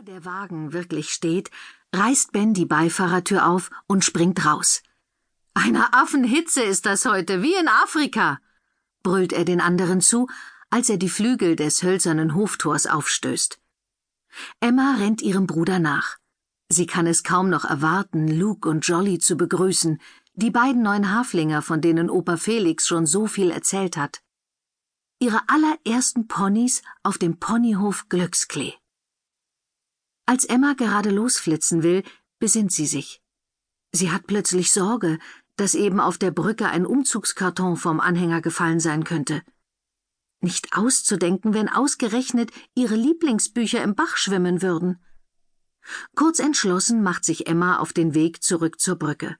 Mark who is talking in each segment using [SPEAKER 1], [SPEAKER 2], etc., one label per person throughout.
[SPEAKER 1] Bevor der Wagen wirklich steht, reißt Ben die Beifahrertür auf und springt raus. Einer Affenhitze ist das heute, wie in Afrika, brüllt er den anderen zu, als er die Flügel des hölzernen Hoftors aufstößt. Emma rennt ihrem Bruder nach. Sie kann es kaum noch erwarten, Luke und Jolly zu begrüßen, die beiden neuen Haflinger, von denen Opa Felix schon so viel erzählt hat. Ihre allerersten Ponys auf dem Ponyhof Glücksklee. Als Emma gerade losflitzen will, besinnt sie sich. Sie hat plötzlich Sorge, dass eben auf der Brücke ein Umzugskarton vom Anhänger gefallen sein könnte. Nicht auszudenken, wenn ausgerechnet ihre Lieblingsbücher im Bach schwimmen würden. Kurz entschlossen macht sich Emma auf den Weg zurück zur Brücke.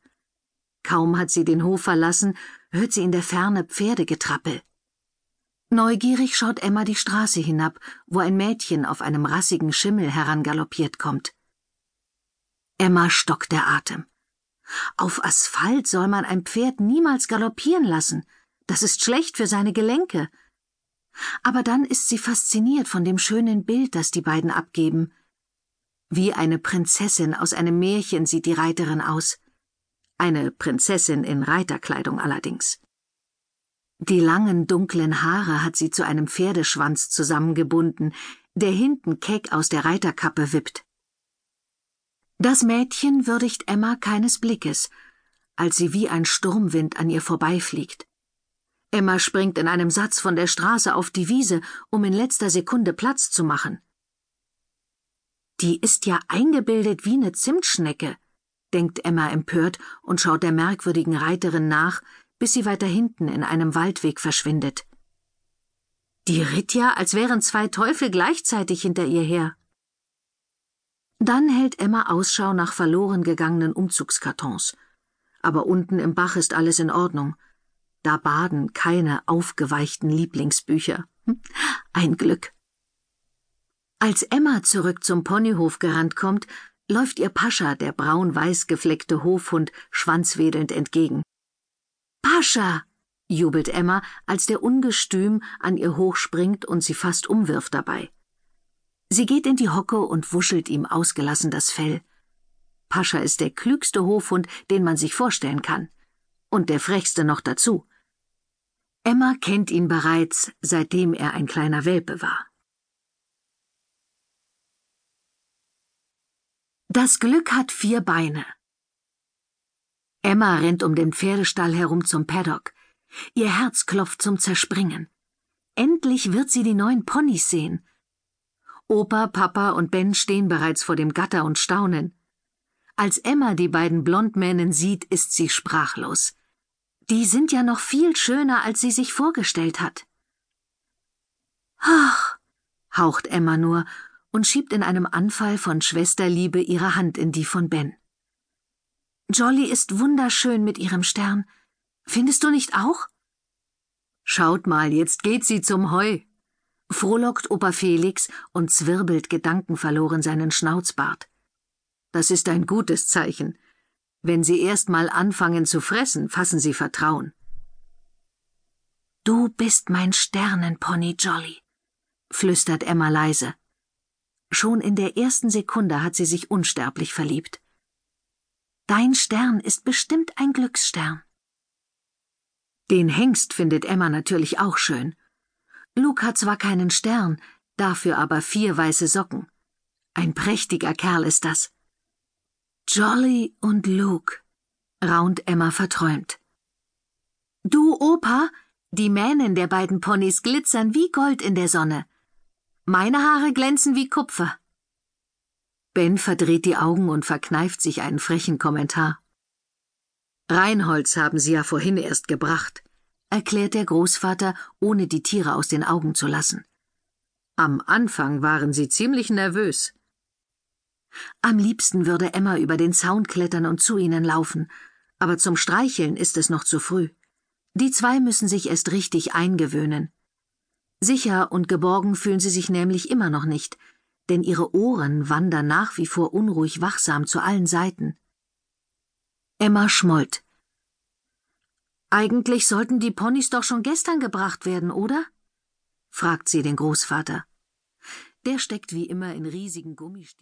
[SPEAKER 1] Kaum hat sie den Hof verlassen, hört sie in der Ferne Pferdegetrappel. Neugierig schaut Emma die Straße hinab, wo ein Mädchen auf einem rassigen Schimmel herangaloppiert kommt. Emma stockt der Atem. Auf Asphalt soll man ein Pferd niemals galoppieren lassen. Das ist schlecht für seine Gelenke. Aber dann ist sie fasziniert von dem schönen Bild, das die beiden abgeben. Wie eine Prinzessin aus einem Märchen sieht die Reiterin aus. Eine Prinzessin in Reiterkleidung allerdings. Die langen, dunklen Haare hat sie zu einem Pferdeschwanz zusammengebunden, der hinten keck aus der Reiterkappe wippt. Das Mädchen würdigt Emma keines Blickes, als sie wie ein Sturmwind an ihr vorbeifliegt. Emma springt in einem Satz von der Straße auf die Wiese, um in letzter Sekunde Platz zu machen. Die ist ja eingebildet wie eine Zimtschnecke, denkt Emma empört und schaut der merkwürdigen Reiterin nach, bis sie weiter hinten in einem Waldweg verschwindet. Die ritt ja, als wären zwei Teufel gleichzeitig hinter ihr her. Dann hält Emma Ausschau nach verloren gegangenen Umzugskartons. Aber unten im Bach ist alles in Ordnung. Da baden keine aufgeweichten Lieblingsbücher. Hm, ein Glück. Als Emma zurück zum Ponyhof gerannt kommt, läuft ihr Pascha, der braun-weiß gefleckte Hofhund, schwanzwedelnd entgegen. Pascha! jubelt Emma, als der Ungestüm an ihr hochspringt und sie fast umwirft dabei. Sie geht in die Hocke und wuschelt ihm ausgelassen das Fell. Pascha ist der klügste Hofhund, den man sich vorstellen kann. Und der frechste noch dazu. Emma kennt ihn bereits, seitdem er ein kleiner Welpe war. Das Glück hat vier Beine. Emma rennt um den Pferdestall herum zum Paddock. Ihr Herz klopft zum Zerspringen. Endlich wird sie die neuen Ponys sehen. Opa, Papa und Ben stehen bereits vor dem Gatter und staunen. Als Emma die beiden Blondmännen sieht, ist sie sprachlos. Die sind ja noch viel schöner, als sie sich vorgestellt hat. Ach, haucht Emma nur und schiebt in einem Anfall von Schwesterliebe ihre Hand in die von Ben. Jolly ist wunderschön mit ihrem Stern. Findest du nicht auch? Schaut mal, jetzt geht sie zum Heu, frohlockt Opa Felix und zwirbelt gedankenverloren seinen Schnauzbart. Das ist ein gutes Zeichen. Wenn sie erst mal anfangen zu fressen, fassen sie Vertrauen. Du bist mein Sternenpony, Jolly, flüstert Emma leise. Schon in der ersten Sekunde hat sie sich unsterblich verliebt. Dein Stern ist bestimmt ein Glücksstern. Den Hengst findet Emma natürlich auch schön. Luke hat zwar keinen Stern, dafür aber vier weiße Socken. Ein prächtiger Kerl ist das. Jolly und Luke, raunt Emma verträumt. Du, Opa, die Mähnen der beiden Ponys glitzern wie Gold in der Sonne. Meine Haare glänzen wie Kupfer. Ben verdreht die Augen und verkneift sich einen frechen Kommentar. Reinholz haben Sie ja vorhin erst gebracht, erklärt der Großvater, ohne die Tiere aus den Augen zu lassen. Am Anfang waren sie ziemlich nervös. Am liebsten würde Emma über den Zaun klettern und zu ihnen laufen, aber zum Streicheln ist es noch zu früh. Die zwei müssen sich erst richtig eingewöhnen. Sicher und geborgen fühlen sie sich nämlich immer noch nicht, denn ihre Ohren wandern nach wie vor unruhig wachsam zu allen Seiten. Emma schmollt. Eigentlich sollten die Ponys doch schon gestern gebracht werden, oder? fragt sie den Großvater. Der steckt wie immer in riesigen Gummistiefeln.